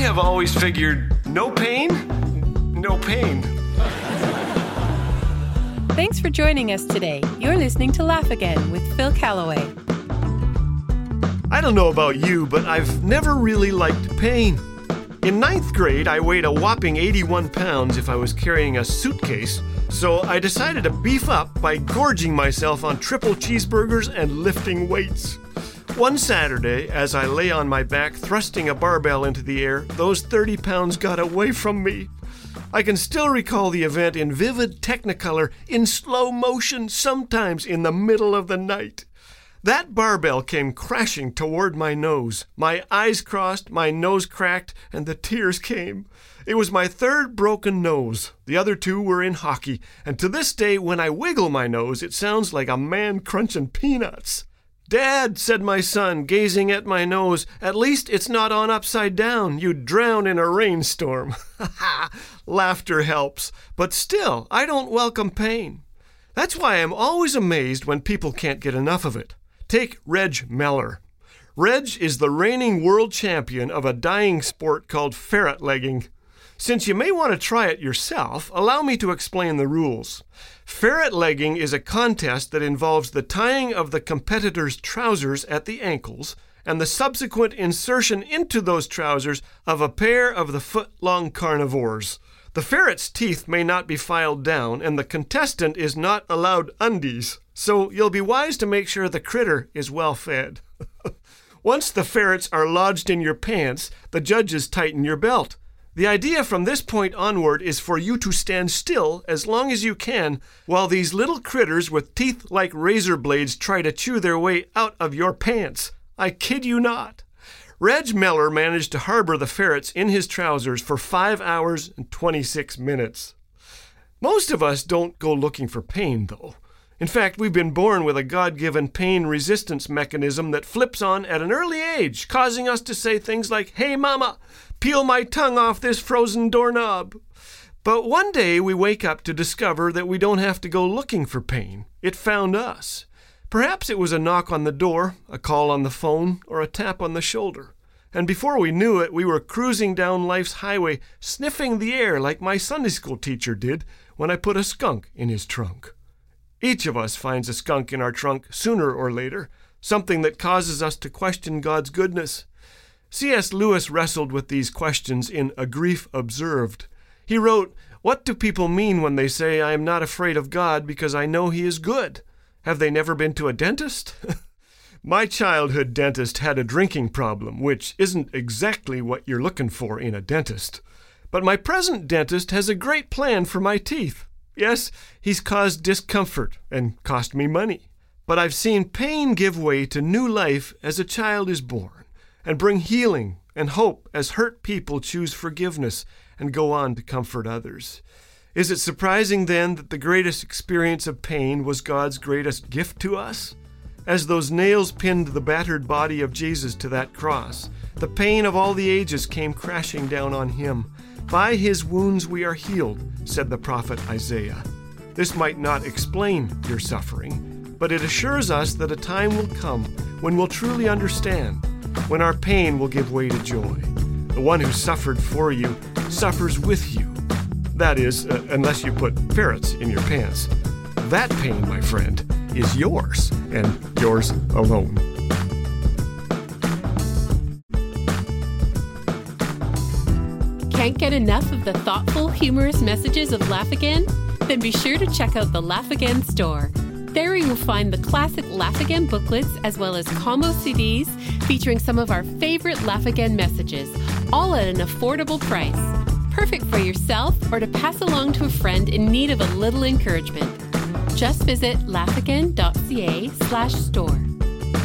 have always figured no pain, no pain. Thanks for joining us today. You're listening to Laugh Again with Phil Callaway. I don't know about you, but I've never really liked pain. In ninth grade, I weighed a whopping 81 pounds if I was carrying a suitcase, so I decided to beef up by gorging myself on triple cheeseburgers and lifting weights. One Saturday, as I lay on my back thrusting a barbell into the air, those 30 pounds got away from me. I can still recall the event in vivid technicolor, in slow motion, sometimes in the middle of the night. That barbell came crashing toward my nose. My eyes crossed, my nose cracked, and the tears came. It was my third broken nose. The other two were in hockey, and to this day, when I wiggle my nose, it sounds like a man crunching peanuts. Dad, said my son, gazing at my nose, at least it's not on upside down. You'd drown in a rainstorm. Ha ha! Laughter helps. But still, I don't welcome pain. That's why I'm always amazed when people can't get enough of it. Take Reg Mellor. Reg is the reigning world champion of a dying sport called ferret legging. Since you may want to try it yourself, allow me to explain the rules. Ferret legging is a contest that involves the tying of the competitor's trousers at the ankles and the subsequent insertion into those trousers of a pair of the foot long carnivores. The ferret's teeth may not be filed down, and the contestant is not allowed undies, so you'll be wise to make sure the critter is well fed. Once the ferrets are lodged in your pants, the judges tighten your belt. The idea from this point onward is for you to stand still as long as you can while these little critters with teeth like razor blades try to chew their way out of your pants. I kid you not. Reg Mellor managed to harbor the ferrets in his trousers for 5 hours and 26 minutes. Most of us don't go looking for pain, though. In fact, we've been born with a God given pain resistance mechanism that flips on at an early age, causing us to say things like, Hey, Mama, peel my tongue off this frozen doorknob. But one day we wake up to discover that we don't have to go looking for pain. It found us. Perhaps it was a knock on the door, a call on the phone, or a tap on the shoulder. And before we knew it, we were cruising down life's highway, sniffing the air like my Sunday school teacher did when I put a skunk in his trunk. Each of us finds a skunk in our trunk sooner or later, something that causes us to question God's goodness. C.S. Lewis wrestled with these questions in A Grief Observed. He wrote, What do people mean when they say, I am not afraid of God because I know He is good? Have they never been to a dentist? My childhood dentist had a drinking problem, which isn't exactly what you're looking for in a dentist. But my present dentist has a great plan for my teeth. Yes, he's caused discomfort and cost me money. But I've seen pain give way to new life as a child is born and bring healing and hope as hurt people choose forgiveness and go on to comfort others. Is it surprising then that the greatest experience of pain was God's greatest gift to us? As those nails pinned the battered body of Jesus to that cross, the pain of all the ages came crashing down on him. By his wounds we are healed, said the prophet Isaiah. This might not explain your suffering, but it assures us that a time will come when we'll truly understand when our pain will give way to joy. The one who suffered for you suffers with you. That is, uh, unless you put ferrets in your pants. That pain, my friend, is yours, and yours alone. Can't get enough of the thoughtful, humorous messages of Laugh Again? Then be sure to check out the Laugh Again store. There you will find the classic Laugh Again booklets as well as combo CDs featuring some of our favorite Laugh Again messages, all at an affordable price. Perfect for yourself or to pass along to a friend in need of a little encouragement. Just visit laughagain.ca slash store.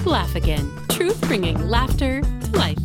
Laugh Again, truth bringing laughter to life.